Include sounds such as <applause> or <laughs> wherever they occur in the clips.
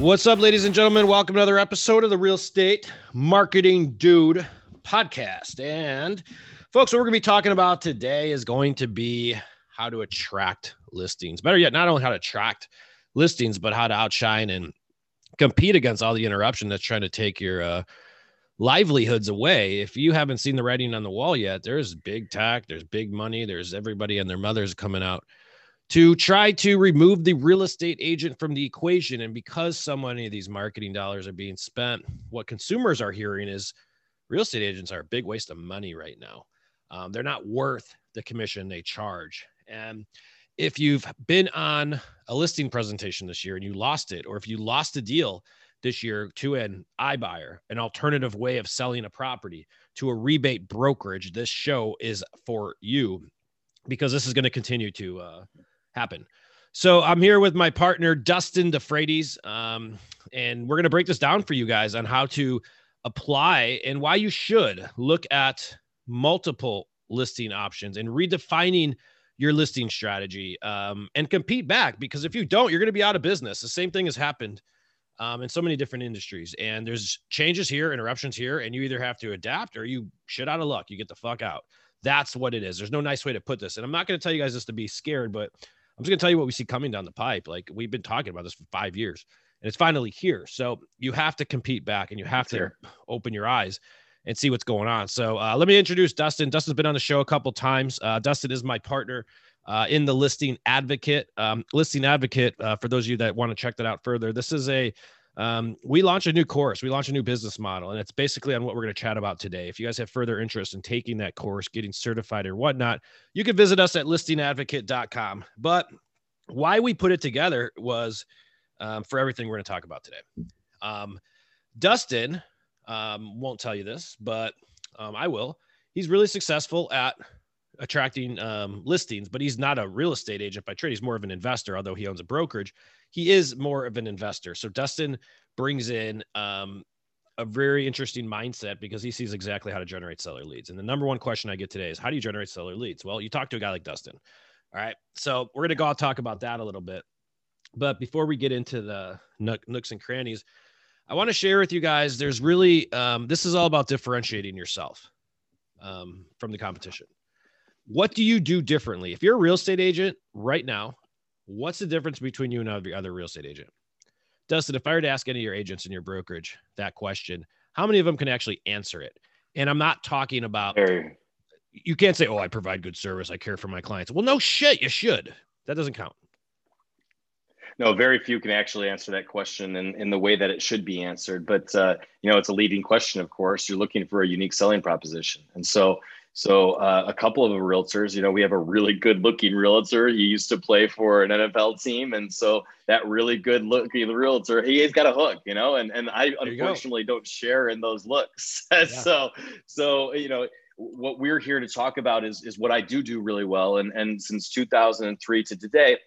What's up, ladies and gentlemen? Welcome to another episode of the Real Estate Marketing Dude podcast. And folks, what we're going to be talking about today is going to be how to attract listings. Better yet, not only how to attract listings, but how to outshine and compete against all the interruption that's trying to take your uh, livelihoods away. If you haven't seen the writing on the wall yet, there's big tech, there's big money, there's everybody and their mothers coming out to try to remove the real estate agent from the equation. And because so many of these marketing dollars are being spent, what consumers are hearing is real estate agents are a big waste of money right now. Um, they're not worth the commission they charge. And if you've been on a listing presentation this year and you lost it, or if you lost a deal this year to an iBuyer, an alternative way of selling a property to a rebate brokerage, this show is for you because this is going to continue to uh, happen. So I'm here with my partner Dustin DeFreitas, um, and we're going to break this down for you guys on how to apply and why you should look at multiple listing options and redefining your listing strategy um, and compete back. Because if you don't, you're going to be out of business. The same thing has happened um, in so many different industries, and there's changes here, interruptions here, and you either have to adapt or you shit out of luck. You get the fuck out. That's what it is. There's no nice way to put this. And I'm not going to tell you guys this to be scared, but I'm just gonna tell you what we see coming down the pipe. Like we've been talking about this for five years, and it's finally here. So you have to compete back, and you have to open your eyes and see what's going on. So uh, let me introduce Dustin. Dustin's been on the show a couple times. Uh, Dustin is my partner uh, in the Listing Advocate. Um, Listing Advocate. Uh, for those of you that want to check that out further, this is a um, we launch a new course, we launch a new business model, and it's basically on what we're going to chat about today. If you guys have further interest in taking that course, getting certified or whatnot, you can visit us at listingadvocate.com. But why we put it together was um, for everything we're going to talk about today. Um, Dustin um, won't tell you this, but um, I will. He's really successful at attracting um, listings, but he's not a real estate agent by trade. He's more of an investor, although he owns a brokerage. He is more of an investor. So Dustin brings in um, a very interesting mindset because he sees exactly how to generate seller leads. And the number one question I get today is how do you generate seller leads? Well, you talk to a guy like Dustin. All right. So we're going to go out talk about that a little bit. But before we get into the nook, nooks and crannies, I want to share with you guys there's really, um, this is all about differentiating yourself um, from the competition. What do you do differently? If you're a real estate agent right now, what's the difference between you and every other real estate agent? Dustin, if I were to ask any of your agents in your brokerage that question, how many of them can actually answer it? And I'm not talking about you can't say, Oh, I provide good service, I care for my clients. Well, no shit, you should. That doesn't count. No, very few can actually answer that question in, in the way that it should be answered. But uh, you know, it's a leading question, of course. You're looking for a unique selling proposition. And so so uh, a couple of realtors, you know, we have a really good looking realtor. He used to play for an NFL team, and so that really good looking realtor, he's got a hook, you know, and and I unfortunately don't share in those looks. <laughs> Yeah. so so you know what we're here to talk about is is what I do do really well, and and since 2003 to today.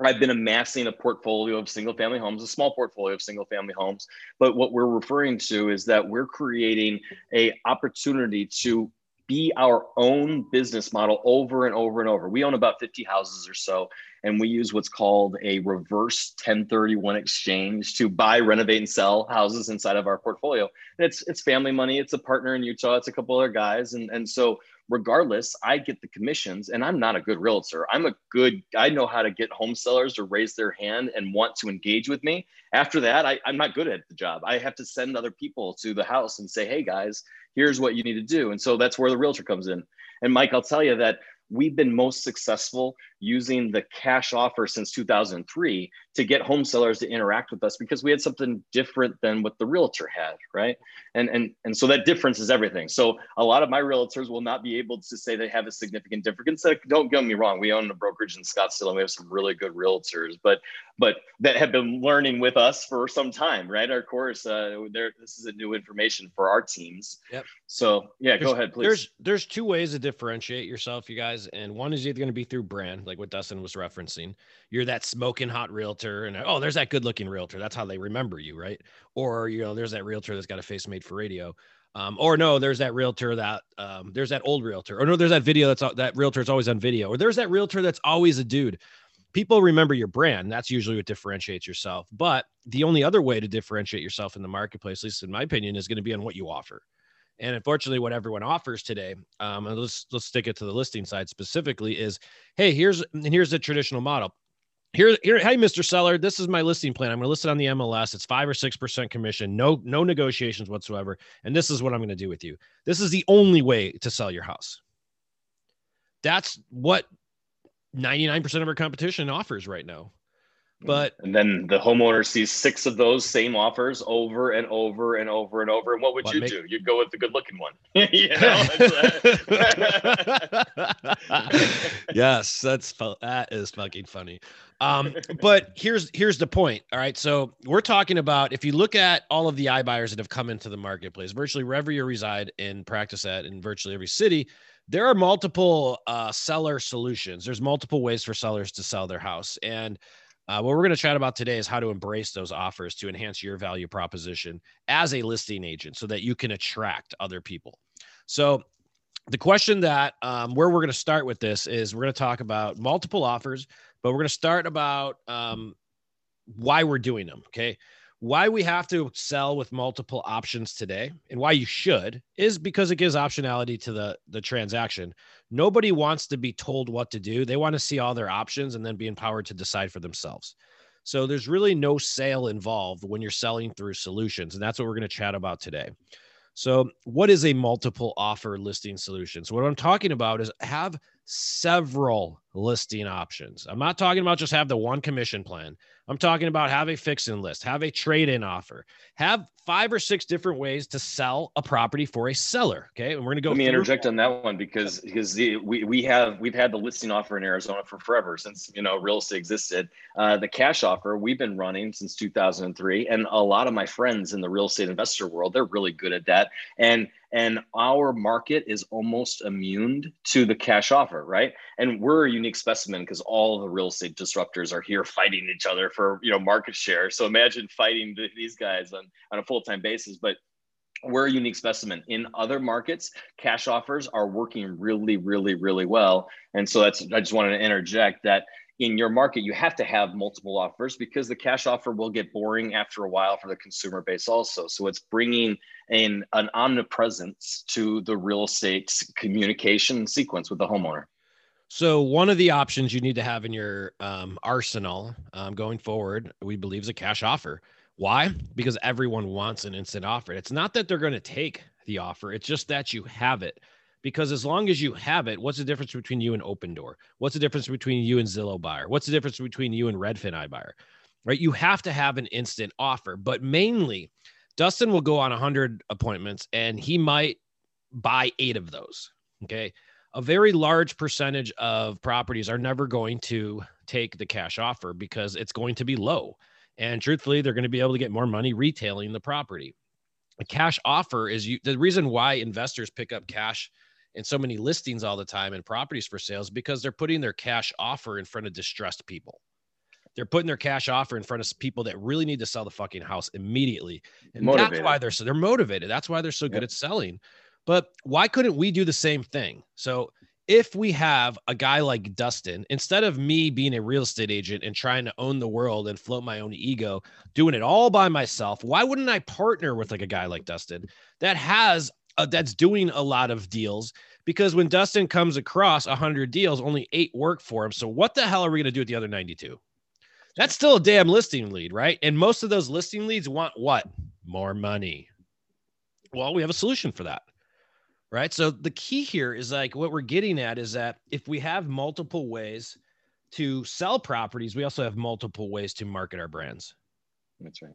I've been amassing a portfolio of single family homes, a small portfolio of single family homes. But what we're referring to is that we're creating a opportunity to be our own business model over and over and over. We own about 50 houses or so, and we use what's called a reverse 1031 exchange to buy, renovate, and sell houses inside of our portfolio. And it's it's family money. It's a partner in Utah. It's a couple other guys, and and so regardless, I get the commissions and I'm not a good realtor. I'm a good, I know how to get home sellers to raise their hand and want to engage with me. After that, I, am not good at the job. I have to send other people to the house and say, hey guys, here's what you need to do. And so that's where the realtor comes in. And Mike, I'll tell you that we've been most successful using the cash offer since 2003 to get home sellers to interact with us because we had something different than what the realtor had, right? And and and so that difference is everything. So a lot of my realtors will not be able to say they have a significant difference. Don't get me wrong, we own a brokerage in Scottsdale and we have some really good realtors, but but that have been learning with us for some time, right? Our course, uh, there this is a new information for our teams. Yep. So yeah, there's, go ahead, please. There's there's two ways to differentiate yourself, you guys, and one is either going to be through brand, like what Dustin was referencing. You're that smoking hot realtor, and oh, there's that good looking realtor. That's how they remember you, right? Or you know, there's that realtor that's got a face made for radio. Um, or no, there's that realtor that um, there's that old realtor, or no, there's that video that's that realtor is always on video, or there's that realtor that's always a dude. People remember your brand. That's usually what differentiates yourself. But the only other way to differentiate yourself in the marketplace, at least in my opinion, is going to be on what you offer. And unfortunately, what everyone offers today, um, and let's let's stick it to the listing side specifically, is hey, here's and here's the traditional model. Here, here, hey, Mr. Seller, this is my listing plan. I'm going to list it on the MLS. It's five or six percent commission, no, no negotiations whatsoever. And this is what I'm going to do with you. This is the only way to sell your house. That's what 99% of our competition offers right now. But and then the homeowner sees six of those same offers over and over and over and over. And what would what you make- do? You'd go with the good looking one. <laughs> <laughs> <laughs> yes, that's that is fucking funny. Um, but here's here's the point. All right. So we're talking about if you look at all of the iBuyers that have come into the marketplace, virtually wherever you reside and practice at in virtually every city, there are multiple uh, seller solutions. There's multiple ways for sellers to sell their house. And uh, what we're going to chat about today is how to embrace those offers to enhance your value proposition as a listing agent so that you can attract other people. So, the question that um, where we're going to start with this is we're going to talk about multiple offers, but we're going to start about um, why we're doing them. Okay why we have to sell with multiple options today and why you should is because it gives optionality to the the transaction nobody wants to be told what to do. They want to see all their options and then be empowered to decide for themselves. So there's really no sale involved when you're selling through solutions and that's what we're going to chat about today. So what is a multiple offer listing solution? So what i'm talking about is have several listing options. I'm not talking about just have the one commission plan I'm talking about have a fix and list, have a trade in offer, have five or six different ways to sell a property for a seller. Okay. And we're going to go. Let me interject on that one because, because the, we, we have, we've had the listing offer in Arizona for forever since, you know, real estate existed. Uh, the cash offer we've been running since 2003. And a lot of my friends in the real estate investor world, they're really good at that. And and our market is almost immune to the cash offer right? And we're a unique specimen because all the real estate disruptors are here fighting each other for you know market share. So imagine fighting these guys on, on a full-time basis but we're a unique specimen. In other markets cash offers are working really really really well. And so that's i just wanted to interject that in your market, you have to have multiple offers because the cash offer will get boring after a while for the consumer base also. So it's bringing in an omnipresence to the real estate communication sequence with the homeowner. So one of the options you need to have in your um, arsenal um, going forward, we believe, is a cash offer. Why? Because everyone wants an instant offer. It's not that they're going to take the offer; it's just that you have it because as long as you have it, what's the difference between you and Opendoor? What's the difference between you and Zillow buyer? What's the difference between you and Redfin iBuyer? Right? You have to have an instant offer, but mainly Dustin will go on 100 appointments and he might buy 8 of those. Okay? A very large percentage of properties are never going to take the cash offer because it's going to be low. And truthfully, they're going to be able to get more money retailing the property. A cash offer is you the reason why investors pick up cash and so many listings all the time and properties for sales because they're putting their cash offer in front of distressed people. They're putting their cash offer in front of people that really need to sell the fucking house immediately. And motivated. that's why they're so they're motivated. That's why they're so yep. good at selling. But why couldn't we do the same thing? So if we have a guy like Dustin, instead of me being a real estate agent and trying to own the world and float my own ego, doing it all by myself, why wouldn't I partner with like a guy like Dustin that has uh, that's doing a lot of deals because when Dustin comes across 100 deals, only eight work for him. So what the hell are we going to do with the other 92? That's still a damn listing lead, right? And most of those listing leads want what? More money. Well, we have a solution for that. Right. So the key here is like what we're getting at is that if we have multiple ways to sell properties, we also have multiple ways to market our brands. That's right.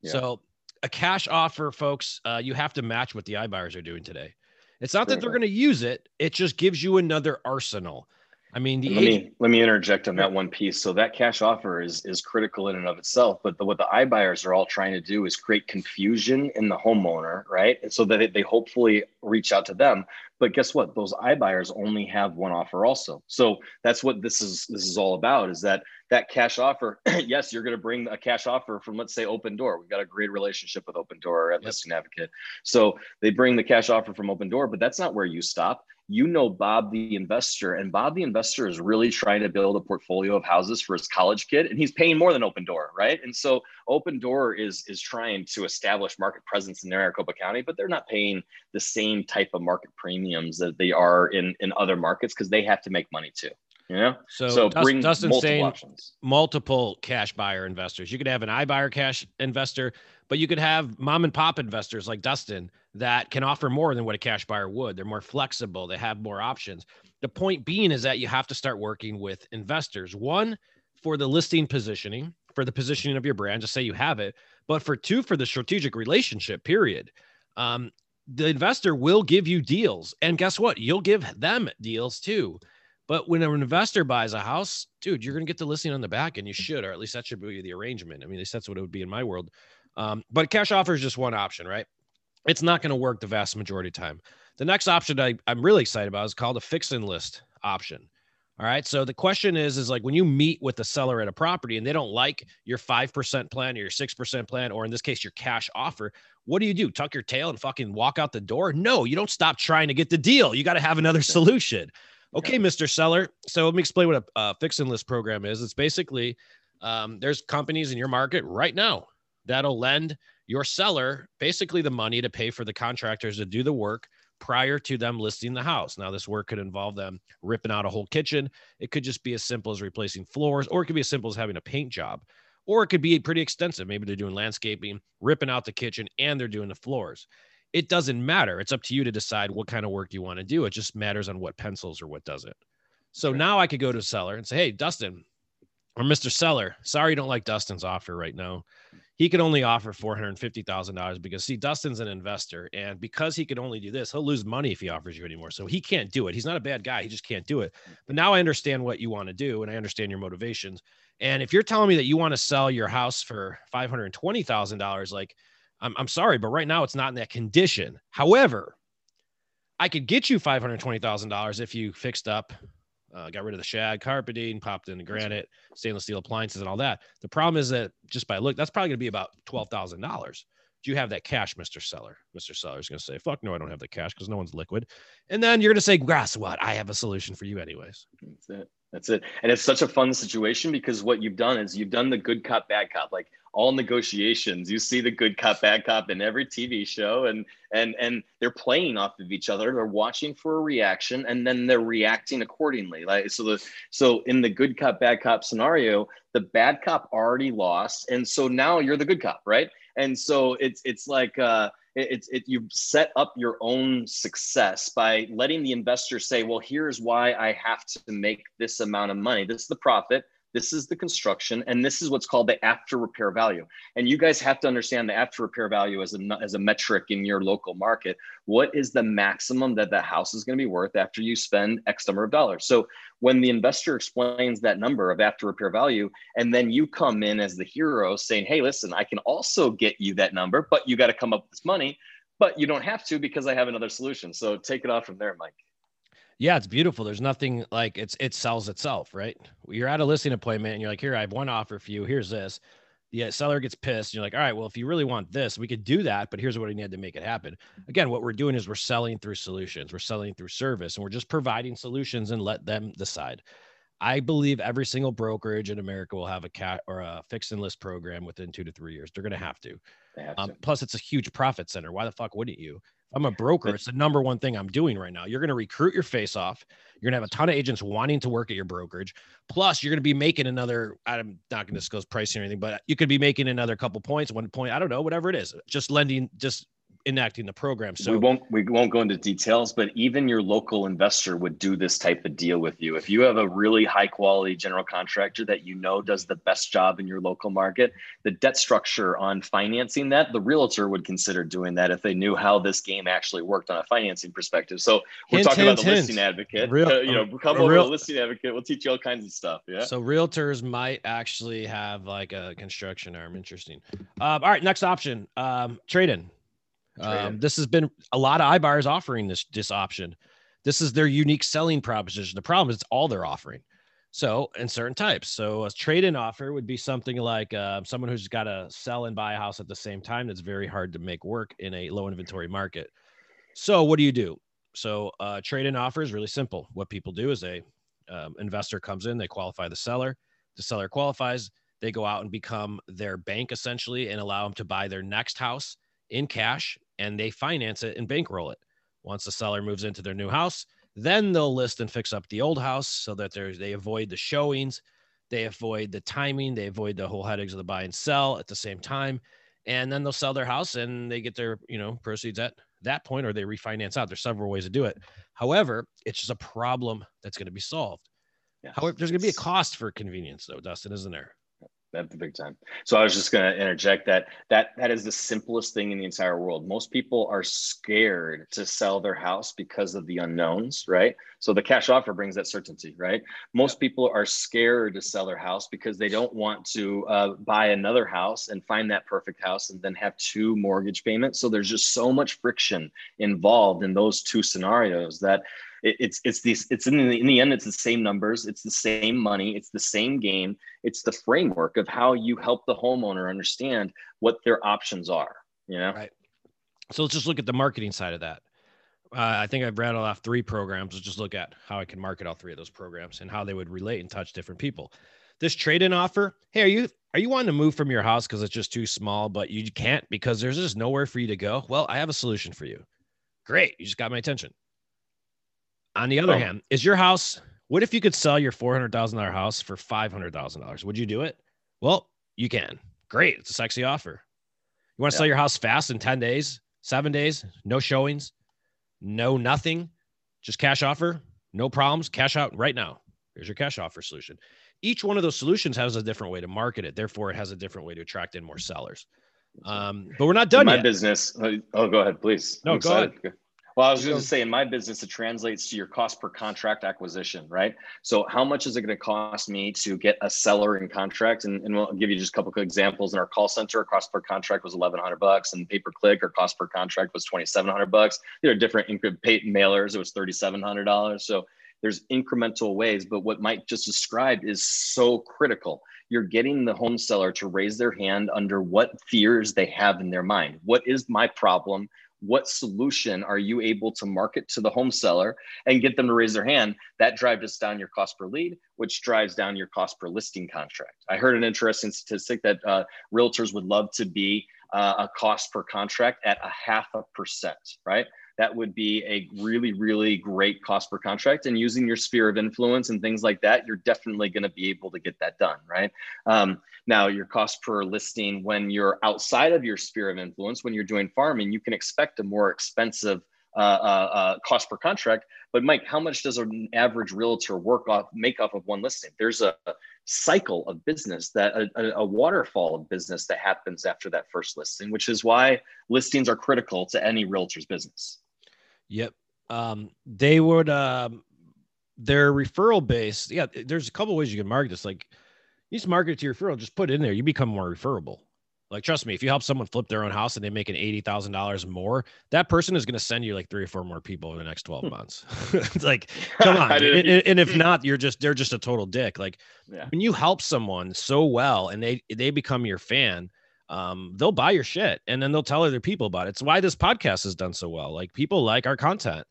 Yeah. So a cash offer, folks, uh, you have to match what the iBuyers are doing today. It's not that they're going to use it; it just gives you another arsenal. I mean, let me let me interject on that one piece. So that cash offer is is critical in and of itself. But the, what the iBuyers are all trying to do is create confusion in the homeowner, right? And so that they, they hopefully reach out to them. But guess what? Those iBuyers only have one offer, also. So that's what this is. This is all about. Is that that cash offer? <clears throat> yes, you're going to bring a cash offer from let's say Opendoor. We've got a great relationship with Opendoor at yep. Listing Advocate. So they bring the cash offer from Opendoor, but that's not where you stop you know Bob the investor, and Bob the investor is really trying to build a portfolio of houses for his college kid, and he's paying more than Opendoor, right? And so Opendoor is is trying to establish market presence in Maricopa County, but they're not paying the same type of market premiums that they are in in other markets because they have to make money too. You know, so, so Dustin, bring Dustin's multiple saying options. multiple cash buyer investors. You could have an iBuyer cash investor, but you could have mom and pop investors like Dustin that can offer more than what a cash buyer would. They're more flexible, they have more options. The point being is that you have to start working with investors. One, for the listing positioning, for the positioning of your brand, just say you have it, but for two, for the strategic relationship, period. Um, the investor will give you deals. And guess what? You'll give them deals too. But when an investor buys a house, dude, you're going to get the listing on the back, and you should, or at least that should be the arrangement. I mean, at least that's what it would be in my world. Um, but cash offer is just one option, right? It's not going to work the vast majority of time. The next option I, I'm really excited about is called a fix and list option. All right. So the question is, is like when you meet with the seller at a property and they don't like your 5% plan or your 6% plan, or in this case, your cash offer, what do you do? Tuck your tail and fucking walk out the door? No, you don't stop trying to get the deal. You got to have another <laughs> solution. Okay, Mr. Seller. So let me explain what a, a fix and list program is. It's basically um, there's companies in your market right now that'll lend your seller basically the money to pay for the contractors to do the work prior to them listing the house. Now, this work could involve them ripping out a whole kitchen. It could just be as simple as replacing floors, or it could be as simple as having a paint job, or it could be pretty extensive. Maybe they're doing landscaping, ripping out the kitchen, and they're doing the floors. It doesn't matter. It's up to you to decide what kind of work you want to do. It just matters on what pencils or what doesn't. So now I could go to a seller and say, Hey, Dustin or Mr. Seller, sorry you don't like Dustin's offer right now he could only offer $450,000 because see, Dustin's an investor. And because he could only do this, he'll lose money if he offers you anymore. So he can't do it. He's not a bad guy. He just can't do it. Mm-hmm. But now I understand what you want to do and I understand your motivations. And if you're telling me that you want to sell your house for $520,000, like I'm, I'm sorry, but right now it's not in that condition. However, I could get you $520,000 if you fixed up uh, got rid of the shag carpeting, popped in the granite, stainless steel appliances, and all that. The problem is that just by look, that's probably going to be about twelve thousand dollars. Do you have that cash, Mister Seller? Mister Seller is going to say, "Fuck no, I don't have the cash because no one's liquid." And then you're going to say, "Guess what? I have a solution for you, anyways." That's it. That's it. And it's such a fun situation because what you've done is you've done the good cop, bad cop. Like all negotiations. You see the good cop bad cop in every tv show and and and they're playing off of each other. They're watching for a reaction and then they're reacting accordingly. Like so the so in the good cop bad cop scenario the bad cop already lost and so now you're the good cop right? And so it's it's like uh it's it, you set up your own success by letting the investor say well here's why i have to make this amount of money. This is the profit this is the construction, and this is what's called the after repair value. And you guys have to understand the after repair value as a, as a metric in your local market. What is the maximum that that house is going to be worth after you spend X number of dollars? So when the investor explains that number of after repair value, and then you come in as the hero saying, hey, listen, I can also get you that number, but you got to come up with this money. But you don't have to because I have another solution. So take it off from there, Mike. Yeah, it's beautiful. There's nothing like it's it sells itself, right? You're at a listing appointment and you're like, here, I have one offer for you. Here's this. The seller gets pissed. And You're like, all right, well, if you really want this, we could do that, but here's what we need to make it happen. Again, what we're doing is we're selling through solutions, we're selling through service, and we're just providing solutions and let them decide. I believe every single brokerage in America will have a cat or a fix and list program within two to three years. They're going to have to. Have um, to. plus, it's a huge profit center. Why the fuck wouldn't you? I'm a broker. It's the number one thing I'm doing right now. You're going to recruit your face off. You're going to have a ton of agents wanting to work at your brokerage. Plus, you're going to be making another. I'm not going to disclose pricing or anything, but you could be making another couple points, one point. I don't know, whatever it is. Just lending, just enacting the program. So we won't we won't go into details, but even your local investor would do this type of deal with you. If you have a really high quality general contractor that you know does the best job in your local market, the debt structure on financing that, the realtor would consider doing that if they knew how this game actually worked on a financing perspective. So we're Hint, talking hint, about the hint. listing advocate. Real- Uh, you know, come a over real- to listing advocate. We'll teach you all kinds of stuff. Yeah. So realtors might actually have like a construction arm. Interesting. Um, all right, next option. Um, trade in. Um, this has been a lot of iBuyers offering this this option. This is their unique selling proposition. The problem is it's all they're offering. So in certain types. So a trade-in offer would be something like uh, someone who's got to sell and buy a house at the same time. That's very hard to make work in a low inventory market. So what do you do? So uh, trade-in offer is really simple. What people do is a um, investor comes in, they qualify the seller. The seller qualifies. They go out and become their bank essentially and allow them to buy their next house in cash and they finance it and bankroll it. Once the seller moves into their new house, then they'll list and fix up the old house so that they avoid the showings, they avoid the timing, they avoid the whole headaches of the buy and sell at the same time, and then they'll sell their house and they get their you know proceeds at that point or they refinance out. There's several ways to do it. However, it's just a problem that's going to be solved. Yeah. However, there's going to be a cost for convenience though, Dustin, isn't there? Big time. So I was just going to interject that that that is the simplest thing in the entire world. Most people are scared to sell their house because of the unknowns, right? So the cash offer brings that certainty, right? Most people are scared to sell their house because they don't want to uh, buy another house and find that perfect house and then have two mortgage payments. So there's just so much friction involved in those two scenarios that it, it's it's these it's in the, in the end it's the same numbers, it's the same money, it's the same game it's the framework of how you help the homeowner understand what their options are you know Right. So let's just look at the marketing side of that. Uh, I think I've rattled off three programs. Let's just look at how I can market all three of those programs and how they would relate and touch different people. This trade-in offer. Hey, are you are you wanting to move from your house because it's just too small, but you can't because there's just nowhere for you to go? Well, I have a solution for you. Great, you just got my attention. On the other Oh. hand, is your house? What if you could sell your four hundred thousand dollar house for five hundred thousand dollars? Would you do it? Well, you can. Great, it's a sexy offer. You want to Yeah. sell your house fast in 10 days, seven days, no showings, no nothing, just cash offer, no problems, cash out right now. Here's your cash offer solution. Each one of those solutions has a different way to market it. Therefore, it has a different way to attract in more sellers. Um, but we're not in done my yet. business oh go ahead please No, I'm go ahead. Well i was going to say in my business it translates to your cost per contract acquisition right? So how much is it going to cost me to get a seller in contract? And, and we'll give you just a couple of examples. In our call center our cost per contract was 1100 bucks and pay per click our cost per contract was 2700 bucks. There are different pay mailers it was 3700 dollars. So there's incremental ways but what mike just described is so critical. You're getting the home seller to raise their hand under what fears they have in their mind. What is my problem what solution are you able to market to the home seller and get them to raise their hand? That drives down your cost per lead which drives down your cost per listing contract. I heard an interesting statistic that uh, realtors would love to be uh, a cost per contract at a half a percent right that would be a really really great cost per contract. And using your sphere of influence and things like that you're definitely going to be able to get that done right? Um, now your cost per listing when you're outside of your sphere of influence when you're doing farming you can expect a more expensive uh, uh, uh, cost per contract. But mike how much does an average realtor work off make off of one listing? There's a cycle of business that a, a- a waterfall of business that happens after that first listing which is why listings are critical to any realtor's business Yep. Um, they would um their referral base. Yeah, there's a couple ways you can market this. Like you just market it to your referral, just put it in there. You become more referable. Like, trust me, if you help someone flip their own house and they make an eighty thousand dollars more, that person is going to send you like three or four more people in the next twelve months. it's <laughs> like, <laughs> come on, I dude. didn't- and, and if not, you're just they're just a total dick. Like yeah when you help someone so well and they they become your fan um they'll buy your shit and then they'll tell other people about it. It's why this podcast has done so well. Like people like our content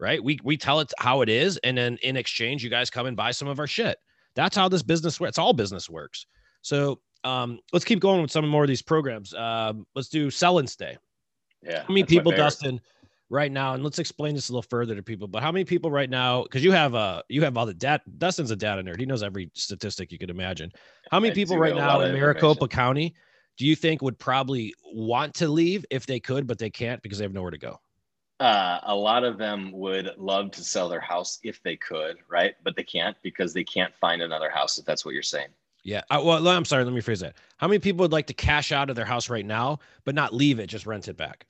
right? We we tell it how it is and then in exchange you guys come and buy some of our shit. That's how this business works it's all business works. So um let's keep going with some more of these programs. Um let's do sell and stay. Yeah how many people dustin right now and let's explain this a little further to people but how many people right now because you have uh you have all the data dustin's a data nerd. He knows every statistic you could imagine. How many I people right now in maricopa county do you think would probably want to leave if they could, but they can't because they have nowhere to go? Uh, a lot of them would love to sell their house if they could, right? But they can't because they can't find another house. If that's what you're saying. Yeah. I, well, I'm sorry. Let me phrase that. How many people would like to cash out of their house right now, but not leave it, just rent it back?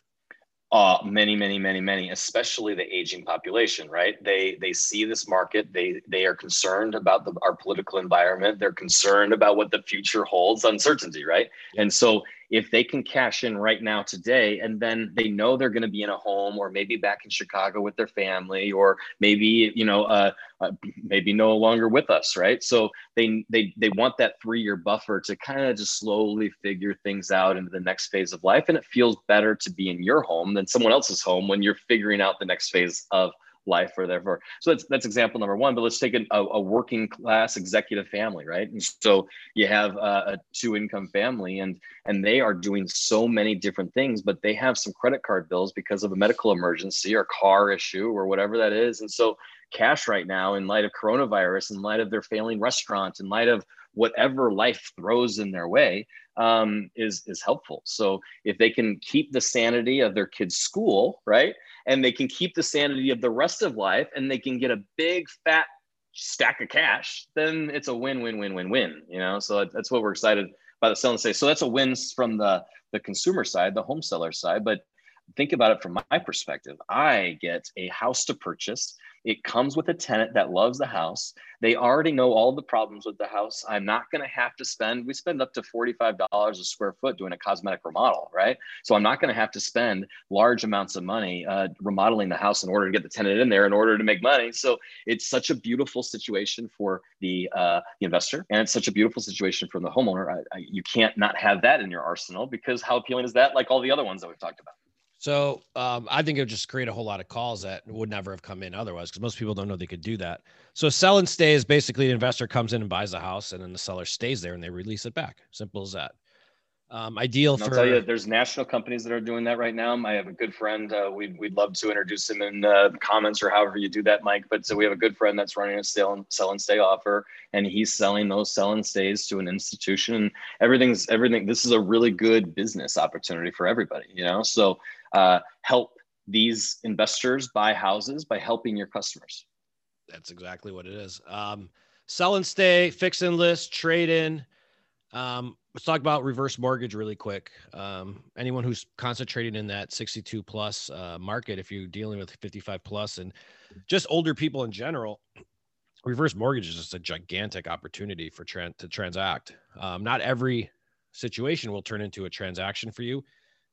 Uh, many, many, many, many, especially the aging population, right? They they see this market. They they are concerned about the, our political environment. They're concerned about what the future holds, uncertainty, right? And so if they can cash in right now today and then they know they're going to be in a home or maybe back in chicago with their family or maybe you know uh, uh, maybe no longer with us right? So they they they want that three year buffer to kind of just slowly figure things out into the next phase of life. And it feels better to be in your home than someone else's home when you're figuring out the next phase of life or therefore so that's that's example number one but let's take a, a working class executive family right? And so you have a, a two income family and and they are doing so many different things but they have some credit card bills because of a medical emergency or car issue or whatever that is. And so cash right now in light of coronavirus in light of their failing restaurant in light of whatever life throws in their way um, is is helpful. So if they can keep the sanity of their kids' school, right, and they can keep the sanity of the rest of life, and they can get a big fat stack of cash, then it's a win, win, win, win, win. You know, so that's what we're excited about the sell and say. So that's a win from the the consumer side, the home seller side, but think about it from my perspective. I get a house to purchase it comes with a tenant that loves the house. They already know all the problems with the house. I'm not going to have to spend, we spend up to $45 a square foot doing a cosmetic remodel, right? So I'm not going to have to spend large amounts of money uh, remodeling the house in order to get the tenant in there in order to make money. So it's such a beautiful situation for the, uh, the investor and it's such a beautiful situation for the homeowner. I, I, you can't not have that in your arsenal because how appealing is that? Like all the other ones that we've talked about. So um, I think it would just create a whole lot of calls that would never have come in otherwise, because most people don't know they could do that. So sell and stay is basically the investor comes in and buys the house, and then the seller stays there and they release it back. Simple as that. Um, ideal and I'll for. tell you, there's national companies that are doing that right now. I have a good friend. Uh, we'd we'd love to introduce him in uh, comments or however you do that, Mike. But so we have a good friend that's running a sell and sell and stay offer, and he's selling those sell and stays to an institution. And everything's everything. This is a really good business opportunity for everybody. You know, so uh, help these investors buy houses by helping your customers. That's exactly what it is. Um, sell and stay, fix and list, trade in. Um, let's talk about reverse mortgage really quick. Um, anyone who's concentrating in that 62 plus uh, market, if you're dealing with 55 plus and just older people in general, reverse mortgage is just a gigantic opportunity for tran- to transact. Um, not every situation will turn into a transaction for you.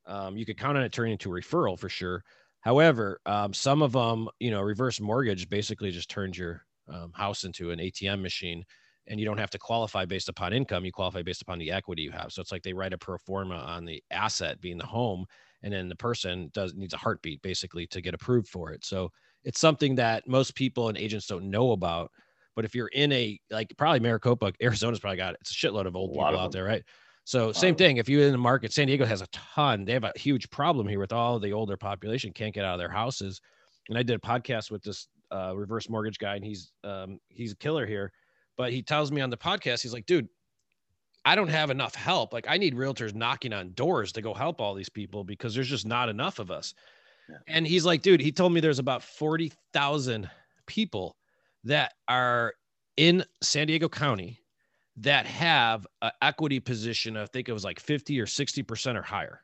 Um, you could count on it turning into a referral for sure. However, um, some of them, you know, reverse mortgage basically just turns your um, house into an ATM machine and you don't have to qualify based upon income you qualify based upon the equity you have. So it's like they write a pro forma on the asset being the home and then the person does needs a heartbeat basically to get approved for it. So it's something that most people and agents don't know about but if you're in a like probably maricopa arizona's probably got it's a shitload of old people of out there right? So same thing if you're in the market san diego has a ton they have a huge problem here with all the older population can't get out of their houses. And i did a podcast with this uh, reverse mortgage guy and he's um, he's a killer here but he tells me on the podcast, he's like, dude, I don't have enough help. Like I need realtors knocking on doors to go help all these people because there's just not enough of us. Yeah. And he's like, dude, he told me there's about 40,000 people that are in San Diego County that have an equity position. I think it was like 50 or 60% or higher.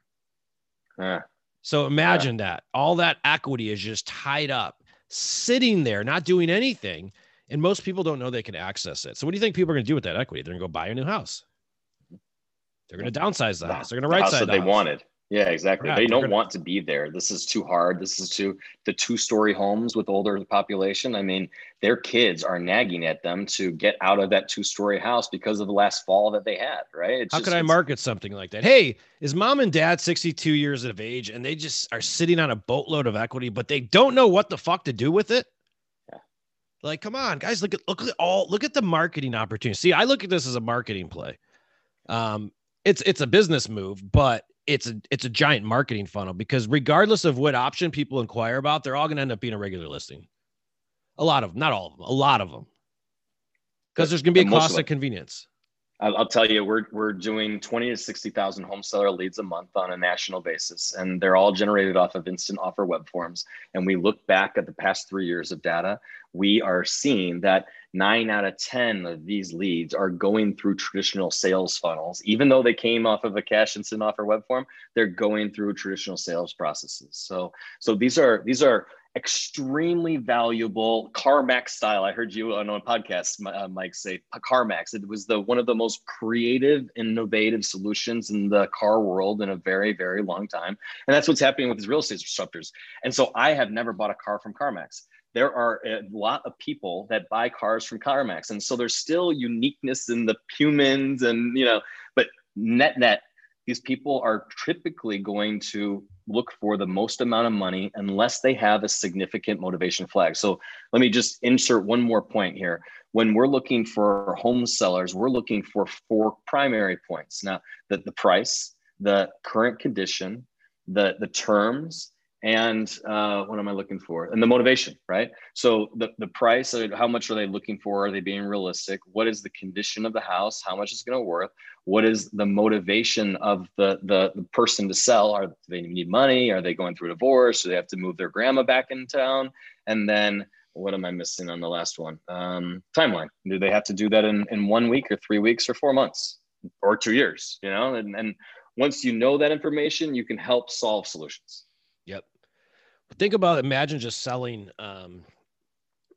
Yeah. So imagine yeah. that all that equity is just tied up, sitting there, not doing anything and most people don't know they can access it. So what do you think people are going to do with that equity? They're going to go buy a new house. They're going to downsize the house. They're going to right side the they house. wanted. Yeah, exactly. Yeah, they don't gonna... want to be there. This is too hard. This is too the two-story homes with older population. I mean, their kids are nagging at them to get out of that two-story house because of the last fall that they had. Right? It's How just, could I market something like that? Hey, is mom and dad 62 years of age and they just are sitting on a boatload of equity, but they don't know what the fuck to do with it? Like, come on, guys, look at look at all look at the marketing opportunity. See, I look at this as a marketing play. Um, it's it's a business move, but it's a it's a giant marketing funnel because regardless of what option people inquire about, they're all going to end up being a regular listing. A lot of them, not all of them, a lot of them, because there's going to be a cost of convenience. I'll tell you, we're we're doing twenty to sixty thousand home seller leads a month on a national basis, and they're all generated off of instant offer web forms. And we look back at the past three years of data, we are seeing that nine out of ten of these leads are going through traditional sales funnels, even though they came off of a cash instant offer web form. They're going through traditional sales processes. So so these are these are extremely valuable CarMax style. I heard you on a podcast, uh, Mike, say CarMax. It was the one of the most creative, innovative solutions in the car world in a very, very long time. And that's what's happening with these real estate disruptors. And so I have never bought a car from CarMax. There are a lot of people that buy cars from CarMax. And so there's still uniqueness in the humans and, you know, but net net, these people are typically going to look for the most amount of money unless they have a significant motivation flag. So let me just insert one more point here. When we're looking for home sellers, we're looking for four primary points. Now, the, the price, the current condition, the, the terms, and uh, what am I looking for? And the motivation, right? So the, the price, how much are they looking for? Are they being realistic? What is the condition of the house? How much is going to worth? What is the motivation of the, the, the person to sell? Are they need money? Are they going through a divorce? Do they have to move their grandma back in town? And then what am I missing on the last one? Um, timeline. Do they have to do that in, in one week or three weeks or four months or two years? You know, and, and once you know that information, you can help solve solutions. Yep think about imagine just selling um,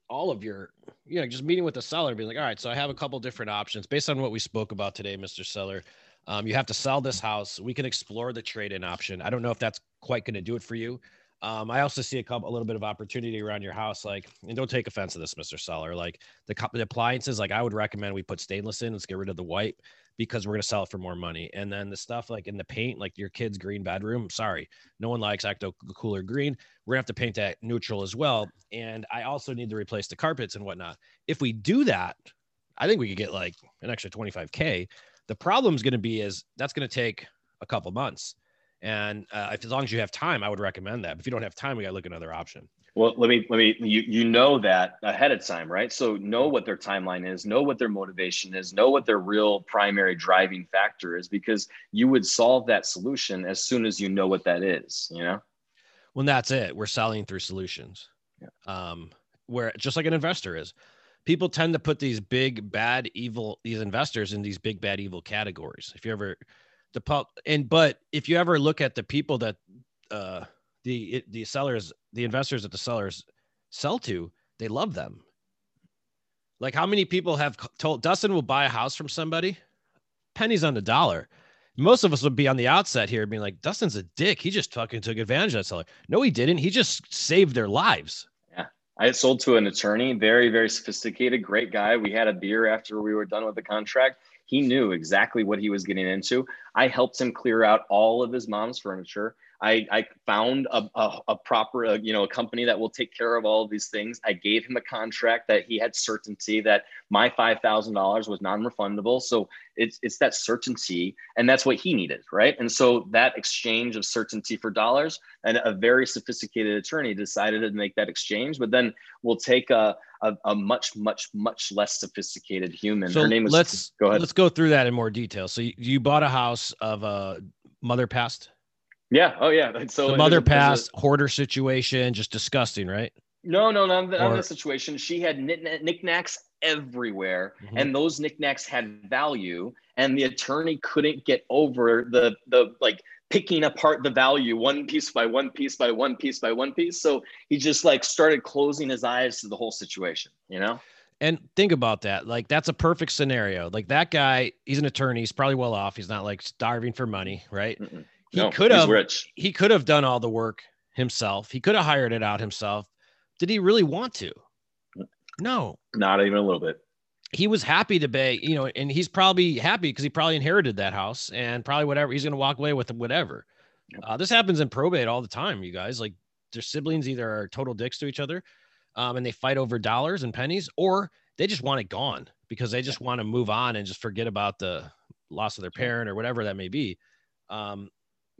all of your you know just meeting with the seller and being like all right so i have a couple different options based on what we spoke about today mr seller um, you have to sell this house we can explore the trade-in option i don't know if that's quite going to do it for you um, I also see a couple, a little bit of opportunity around your house. Like, and don't take offense to this, Mr. Seller. Like the, the appliances, like I would recommend we put stainless in. Let's get rid of the white because we're going to sell it for more money. And then the stuff like in the paint, like your kid's green bedroom, sorry, no one likes Ecto Cooler green. We're going to have to paint that neutral as well. And I also need to replace the carpets and whatnot. If we do that, I think we could get like an extra 25K. The problem is going to be is that's going to take a couple months. And uh, if as long as you have time, I would recommend that. But if you don't have time, we got to look at another option. Well, let me let me you you know that ahead of time, right? So know what their timeline is, know what their motivation is, know what their real primary driving factor is because you would solve that solution as soon as you know what that is, you know? Well, that's it. We're selling through solutions. Yeah. Um, where just like an investor is. People tend to put these big bad evil these investors in these big bad evil categories. If you ever the pub and but if you ever look at the people that uh the the sellers, the investors that the sellers sell to, they love them. Like how many people have told Dustin will buy a house from somebody, pennies on the dollar. Most of us would be on the outset here being like, Dustin's a dick. He just fucking took advantage of that seller. No, he didn't. He just saved their lives. Yeah. I sold to an attorney, very, very sophisticated, great guy. We had a beer after we were done with the contract. He knew exactly what he was getting into. I helped him clear out all of his mom's furniture. I, I found a, a, a proper, uh, you know, a company that will take care of all of these things. I gave him a contract that he had certainty that my $5,000 was non-refundable. So it's, it's that certainty and that's what he needed. Right. And so that exchange of certainty for dollars and a very sophisticated attorney decided to make that exchange, but then we'll take a, a, a, much, much, much less sophisticated human. So Her name was. Let's go ahead. Let's go through that in more detail. So you, you bought a house of a mother passed. Yeah. Oh, yeah. So the mother passed a, hoarder situation, just disgusting, right? No, no, not the, or, the situation. She had knickknacks everywhere, mm-hmm. and those knickknacks had value, and the attorney couldn't get over the the like picking apart the value one piece by one piece by one piece by one piece. So he just like started closing his eyes to the whole situation, you know? And think about that. Like that's a perfect scenario. Like that guy, he's an attorney. He's probably well off. He's not like starving for money, right? Mm-mm. He no, could have rich. He could have done all the work himself. He could have hired it out himself. Did he really want to? No. Not even a little bit. He was happy to pay, you know, and he's probably happy because he probably inherited that house and probably whatever he's going to walk away with whatever. Uh, this happens in probate all the time, you guys. Like their siblings either are total dicks to each other, um, and they fight over dollars and pennies, or they just want it gone because they just want to move on and just forget about the loss of their parent or whatever that may be. Um,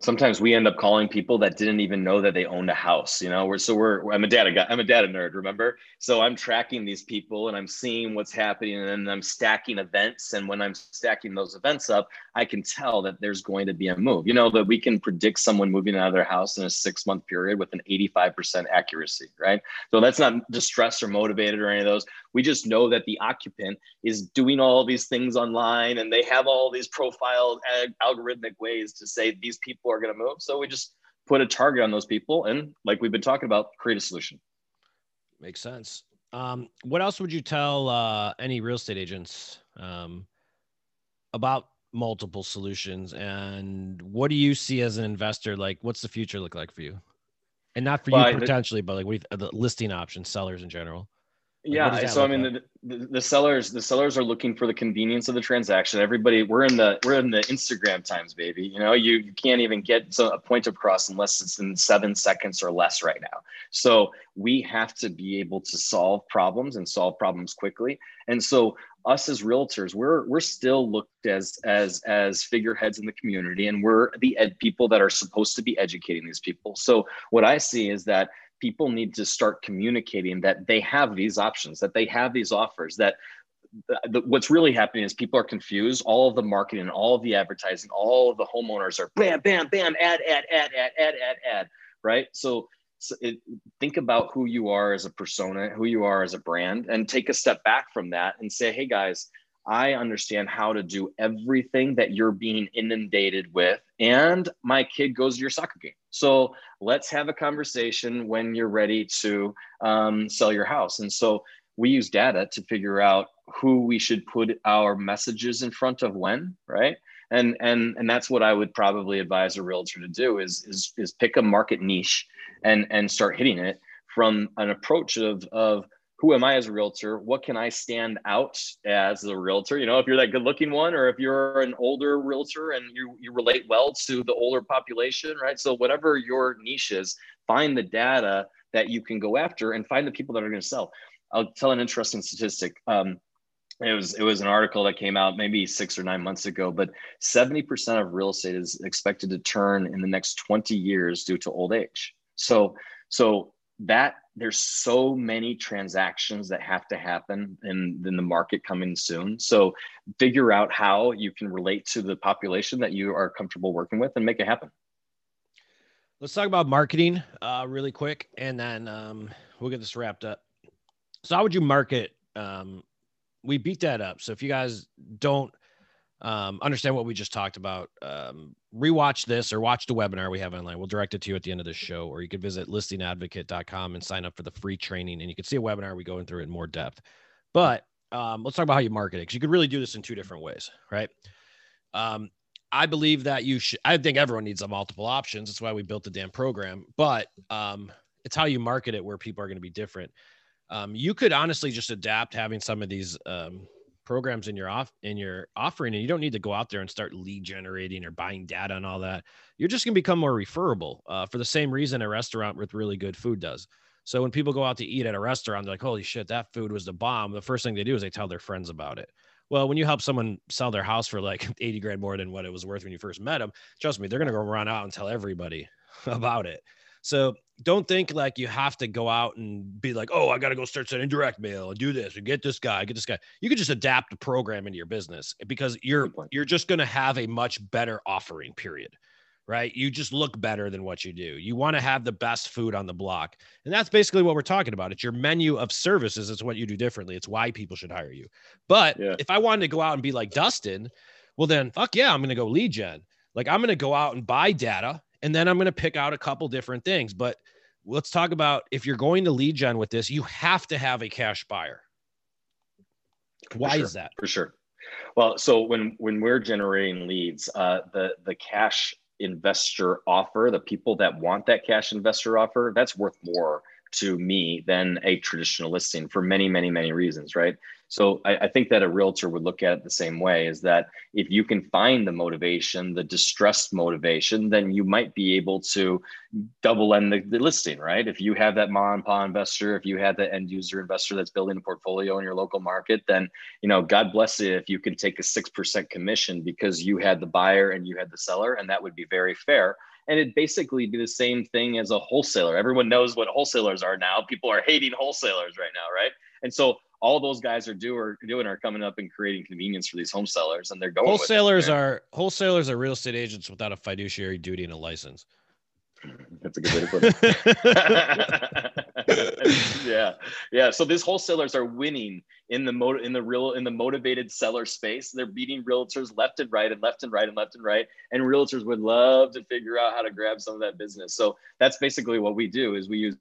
sometimes we end up calling people that didn't even know that they owned a house you know? We're so we're i'm a data guy i'm a data nerd remember? So i'm tracking these people and i'm seeing what's happening and i'm stacking events. And when i'm stacking those events up i can tell that there's going to be a move you know? That we can predict someone moving out of their house in a six month period with an 85% accuracy right? So that's not distressed or motivated or any of those. We just know that the occupant is doing all these things online and they have all these profile algorithmic ways to say these people are going to move. So we just put a target on those people and, like we've been talking about, create a solution. Makes sense. Um, what else would you tell uh, any real estate agents um, about multiple solutions and what do you see as an investor like what's the future look like for you and not for well, you potentially but like what you, the listing options sellers in general yeah so i mean the, the, the, sellers the sellers are looking for the convenience of the transaction. Everybody we're in the we're in the instagram times baby. You know you, you can't even get a point across unless it's in seven seconds or less right now. So we have to be able to solve problems and solve problems quickly. And so us as realtors we're we're still looked as as as figureheads in the community and we're the ed people that are supposed to be educating these people. So what i see is that people need to start communicating that they have these options, that they have these offers, that the, the, what's really happening is people are confused. All of the marketing, all of the advertising, all of the homeowners are bam, bam, bam, ad, ad, ad, ad, ad, ad, ad, right? So, so it, think about who you are as a persona, who you are as a brand, and take a step back from that and say, hey guys, I understand how to do everything that you're being inundated with. And my kid goes to your soccer game. So let's have a conversation when you're ready to um, sell your house. And so we use data to figure out who we should put our messages in front of when, right? And and and that's what I would probably advise a realtor to do is is is pick a market niche and and start hitting it from an approach of of who am I as a realtor? What can I stand out as a realtor? You know, if you're that good looking one, or if you're an older realtor and you, you relate well to the older population, right? So, whatever your niche is, find the data that you can go after and find the people that are going to sell. I'll tell an interesting statistic. Um, it was it was an article that came out maybe six or nine months ago, but 70% of real estate is expected to turn in the next 20 years due to old age. So so that there's so many transactions that have to happen in, in the market coming soon. So figure out how you can relate to the population that you are comfortable working with and make it happen. Let's talk about marketing uh, really quick, and then um, we'll get this wrapped up. So, how would you market? Um, we beat that up. So, if you guys don't um, understand what we just talked about, um, rewatch this or watch the webinar we have online. We'll direct it to you at the end of the show, or you could visit listingadvocate.com and sign up for the free training. And you can see a webinar we go through it in more depth. But um, let's talk about how you market it because you could really do this in two different ways, right? Um, I believe that you should, I think everyone needs a multiple options. That's why we built the damn program. But um, it's how you market it where people are going to be different. Um, you could honestly just adapt having some of these um, programs in your off in your offering and you don't need to go out there and start lead generating or buying data and all that. You're just going to become more referable uh, for the same reason a restaurant with really good food does. So when people go out to eat at a restaurant they're like holy shit that food was the bomb. The first thing they do is they tell their friends about it. Well when you help someone sell their house for like <laughs> 80 grand more than what it was worth when you first met them trust me they're going to go run out and tell everybody <laughs> about it so don't think like you have to go out and be like, oh, I got to go start sending direct mail and do this and get this guy, get this guy. You could just adapt the program into your business because you're you're just going to have a much better offering. Period. Right? You just look better than what you do. You want to have the best food on the block, and that's basically what we're talking about. It's your menu of services. It's what you do differently. It's why people should hire you. But yeah. if I wanted to go out and be like Dustin, well then fuck yeah, I'm going to go lead gen. Like I'm going to go out and buy data and then I'm going to pick out a couple different things. But let's talk about if you're going to lead gen with this, you have to have a cash buyer. Why sure, is that? For sure. Well, so when when we're generating leads, uh, the the cash investor offer, the people that want that cash investor offer, that's worth more to me than a traditional listing for many, many, many reasons, right? So I, I, think that a realtor would look at it the same way is that if you can find the motivation, the distressed motivation, then you might be able to double end the, the listing, right? If you have that mom and pop investor, if you have that end user investor that's building a portfolio in your local market, then you know, God bless you if you can take a six percent commission because you had the buyer and you had the seller, and that would be very fair and it'd basically be the same thing as a wholesaler. Everyone knows what wholesalers are now. People are hating wholesalers right now, right? And so all those guys are do are doing are coming up and creating convenience for these home sellers, and they're going. Wholesalers are wholesalers are real estate agents without a fiduciary duty and a license. That's a good way to put it. <laughs> yeah, yeah. So these wholesalers are winning in the mo- in the real in the motivated seller space. They're beating realtors left and right and left and right and left and right. And realtors would love to figure out how to grab some of that business. So that's basically what we do is we use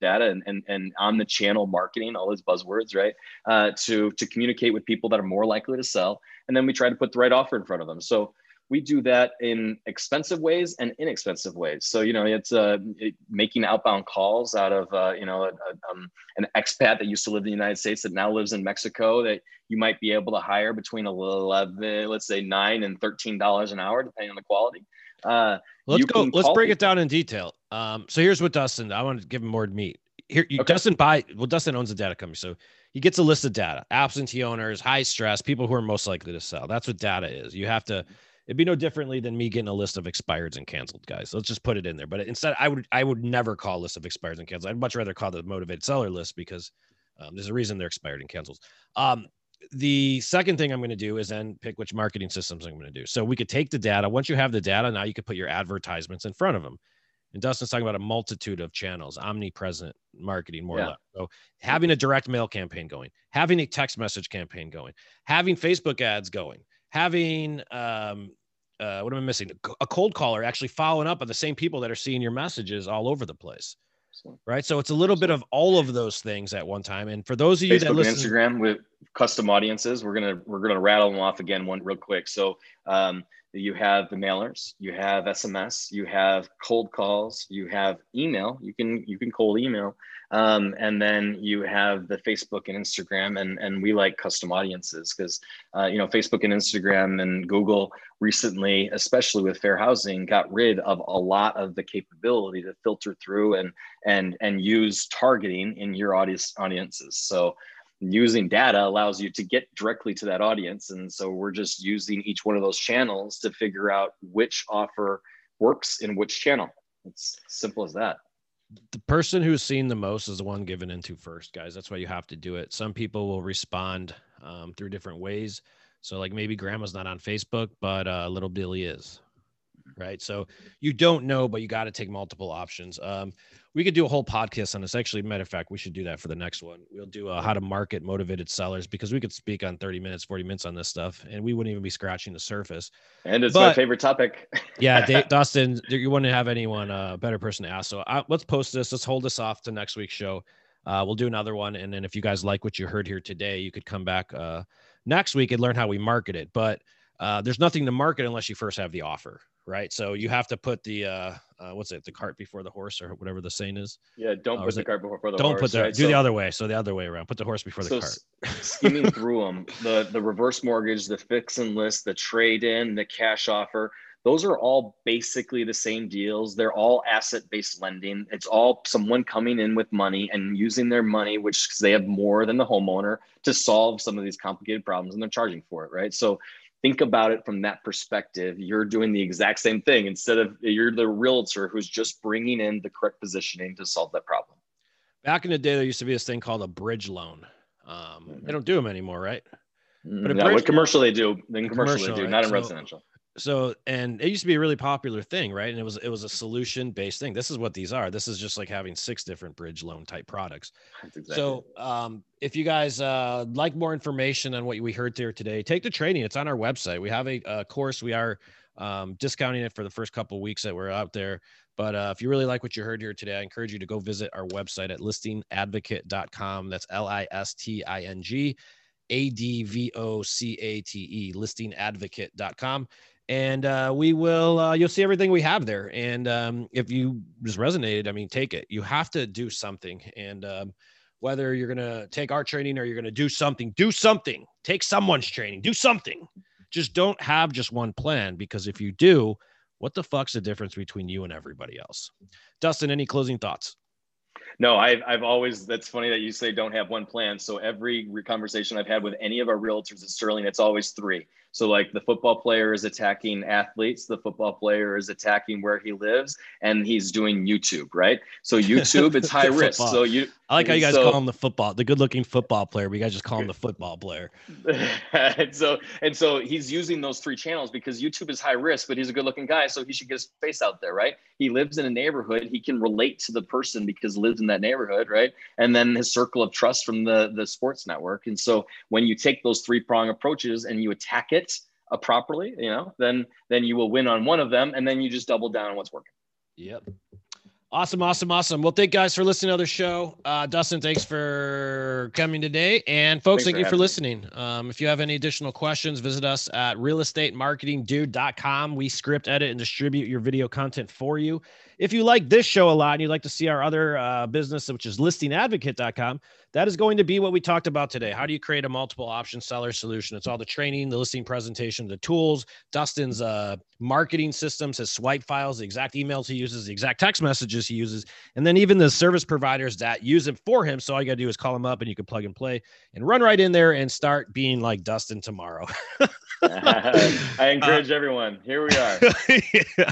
data and, and, and omnichannel marketing, all those buzzwords, right? Uh, to, to communicate with people that are more likely to sell. And then we try to put the right offer in front of them. So we do that in expensive ways and inexpensive ways. So, you know, it's uh, it, making outbound calls out of, uh, you know, a, a, um, an expat that used to live in the United States that now lives in Mexico that you might be able to hire between 11, let's say nine and $13 an hour, depending on the quality. Uh, let's go. Let's break people. it down in detail. Um, so here's what Dustin. I want to give him more meat. Here, you, okay. Dustin buy. Well, Dustin owns a data company, so he gets a list of data: absentee owners, high stress, people who are most likely to sell. That's what data is. You have to. It'd be no differently than me getting a list of expireds and canceled guys. let's just put it in there. But instead, I would I would never call a list of expireds and canceled. I'd much rather call the motivated seller list because um, there's a reason they're expired and canceled. Um, the second thing I'm going to do is then pick which marketing systems I'm going to do. So we could take the data. Once you have the data, now you could put your advertisements in front of them. And Dustin's talking about a multitude of channels, omnipresent marketing, more yeah. or less. So having a direct mail campaign going, having a text message campaign going, having Facebook ads going, having um, uh, what am I missing? A cold caller actually following up on the same people that are seeing your messages all over the place right? So it's a little bit of all of those things at one time. And for those of you Facebook that listen, Instagram with custom audiences, we're gonna we're gonna rattle them off again one real quick. So um, you have the mailers, you have SMS, you have cold calls, you have email. You can you can cold email, um, and then you have the Facebook and Instagram, and and we like custom audiences because uh, you know Facebook and Instagram and Google recently, especially with fair housing, got rid of a lot of the capability to filter through and and and use targeting in your audience audiences. So using data allows you to get directly to that audience. And so we're just using each one of those channels to figure out which offer works in which channel. It's simple as that. The person who's seen the most is the one given into first, guys. That's why you have to do it. Some people will respond um, through different ways. So, like maybe grandma's not on Facebook, but uh, little Billy is right? So you don't know, but you got to take multiple options. Um, we could do a whole podcast on this. Actually, matter of fact, we should do that for the next one. We'll do a how to market motivated sellers because we could speak on 30 minutes, 40 minutes on this stuff, and we wouldn't even be scratching the surface. And it's but, my favorite topic. <laughs> yeah, Dave, <laughs> Dustin, you wouldn't have anyone a uh, better person to ask. So uh, let's post this. Let's hold this off to next week's show. Uh, we'll do another one, and then if you guys like what you heard here today, you could come back uh, next week and learn how we market it. But uh, there's nothing to market unless you first have the offer right? So you have to put the uh, uh, what's it, the cart before the horse, or whatever the saying is. Yeah, don't uh, put the it, cart before the horse. don't put the right? do so, the other way. So the other way around. Put the horse before the cart. skimming through them, the the reverse mortgage, the fix and list, the trade in, the cash offer. Those are all basically the same deals. They're all asset based lending. It's all someone coming in with money and using their money, which they have more than the homeowner, to solve some of these complicated problems, and they're charging for it, right? So think about it from that perspective. You're doing the exact same thing instead of you're the realtor who's just bringing in the correct positioning to solve that problem. Back in the day, there used to be this thing called a bridge loan. Um, mm-hmm. They don't do them anymore, right? Mm-hmm. But yeah, what commercial they do, then commercial, commercial they do, right? not in so, residential so and it used to be a really popular thing right? And it was it was a solution based thing. This is what these are. This is just like having six different bridge loan type products. Exactly so um, if you guys uh, like more information on what we heard here today take the training it's on our website. We have a, a course. We are um, discounting it for the first couple weeks that we're out there. But uh, if you really like what you heard here today i encourage you to go visit our website at listingadvocate.com that's l-i-s-t-i-n-g a-d-v-o-c-a-t-e listingadvocate.com and uh, we will uh, you'll see everything we have there. And um, if you just resonated i mean take it. You have to do something. And um, whether you're to take our training or you're to do something do something. Take someone's training. Do something. Just don't have just one plan because if you do what the fuck's the difference between you and everybody else? Dustin any closing thoughts? No, I've, I've always, that's funny that you say don't have one plan. So every conversation I've had with any of our realtors at Sterling, it's always three. So like the football player is attacking athletes, the football player is attacking where he lives, and he's doing YouTube, right? So <laughs> YouTube, it's high risk. So you I like how you guys so, call him the football, the good-looking football player, but you guys just call him the football player. <laughs> and so and so he's using those three channels because YouTube is high risk, but he's a good-looking guy, so he should get his face out there, right? He lives in a neighborhood, he can relate to the person because lives in that neighborhood, right? And then his circle of trust from the the sports network. And so when you take those three-prong approaches and you attack it uh, properly, you know, then then you will win on one of them, and then you just double down on what's working. Yep. Awesome, awesome, awesome. Well, thank you guys for listening to the show. Uh, Dustin, thanks for coming today. And folks, thanks thank for you for listening. Um, if you have any additional questions, visit us at realestatemarketingdude.com. We script, edit, and distribute your video content for you. If you like this show a lot and you'd like to see our other uh, business, which is listingadvocate.com, that is going to be what we talked about today. How do you create a multiple option seller solution? It's all the training, the listing presentation, the tools, Dustin's uh, marketing systems, his swipe files, the exact emails he uses, the exact text messages he uses, and then even the service providers that use it for him. So all you got to do is call him up and you can plug and play and run right in there and start being like Dustin tomorrow. <laughs> I encourage uh, everyone. Here we are. <laughs> yeah.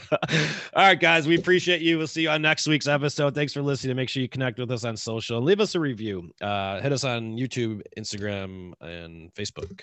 All right, guys. We appreciate you. We'll see you on next week's episode. Thanks for listening. Make sure you connect with us on social and leave us a review. Uh, hit us on YouTube, Instagram, and Facebook.